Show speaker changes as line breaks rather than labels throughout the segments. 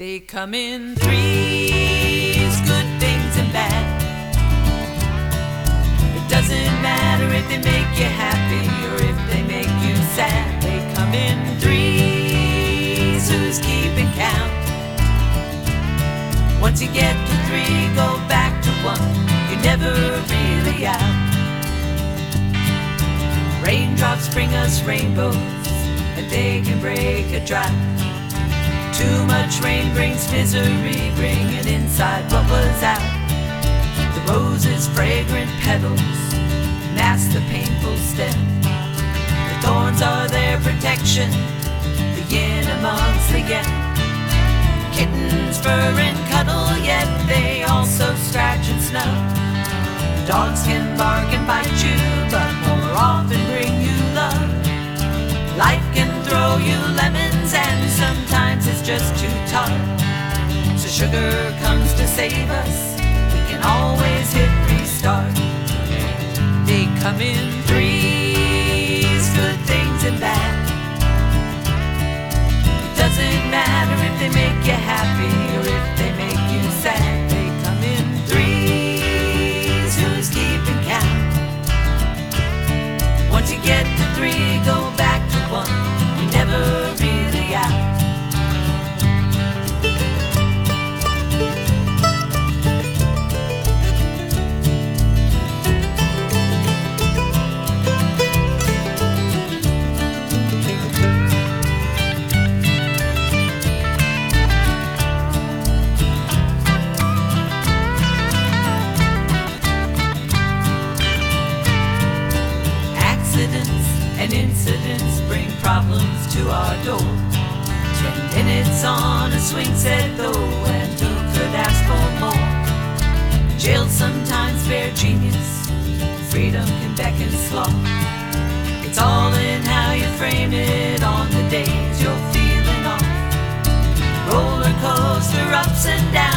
They come in threes, good things and bad. It doesn't matter if they make you happy or if they make you sad. They come in threes, who's keeping count? Once you get to three, go back to one. You're never really out. Raindrops bring us rainbows, and they can break a drought. Too much rain brings misery, bringing inside what was out. The rose's fragrant petals mask the painful stem. The thorns are their protection, the yin amongst the. Kittens fur and cuddle, yet they also scratch and snub. Dogs can bark and bite you, but just too tough. So sugar comes to save us. We can always hit restart. They come in threes, good things and bad. It doesn't matter if they make you happy And incidents bring problems to our door. Ten minutes on a swing set though, and who could ask for more? Jail sometimes bear genius, freedom can beckon sloth. It's all in how you frame it on the days you're feeling off. Roller coaster ups and downs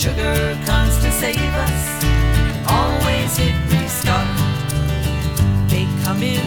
sugar comes to save us. Always hit restart. They come in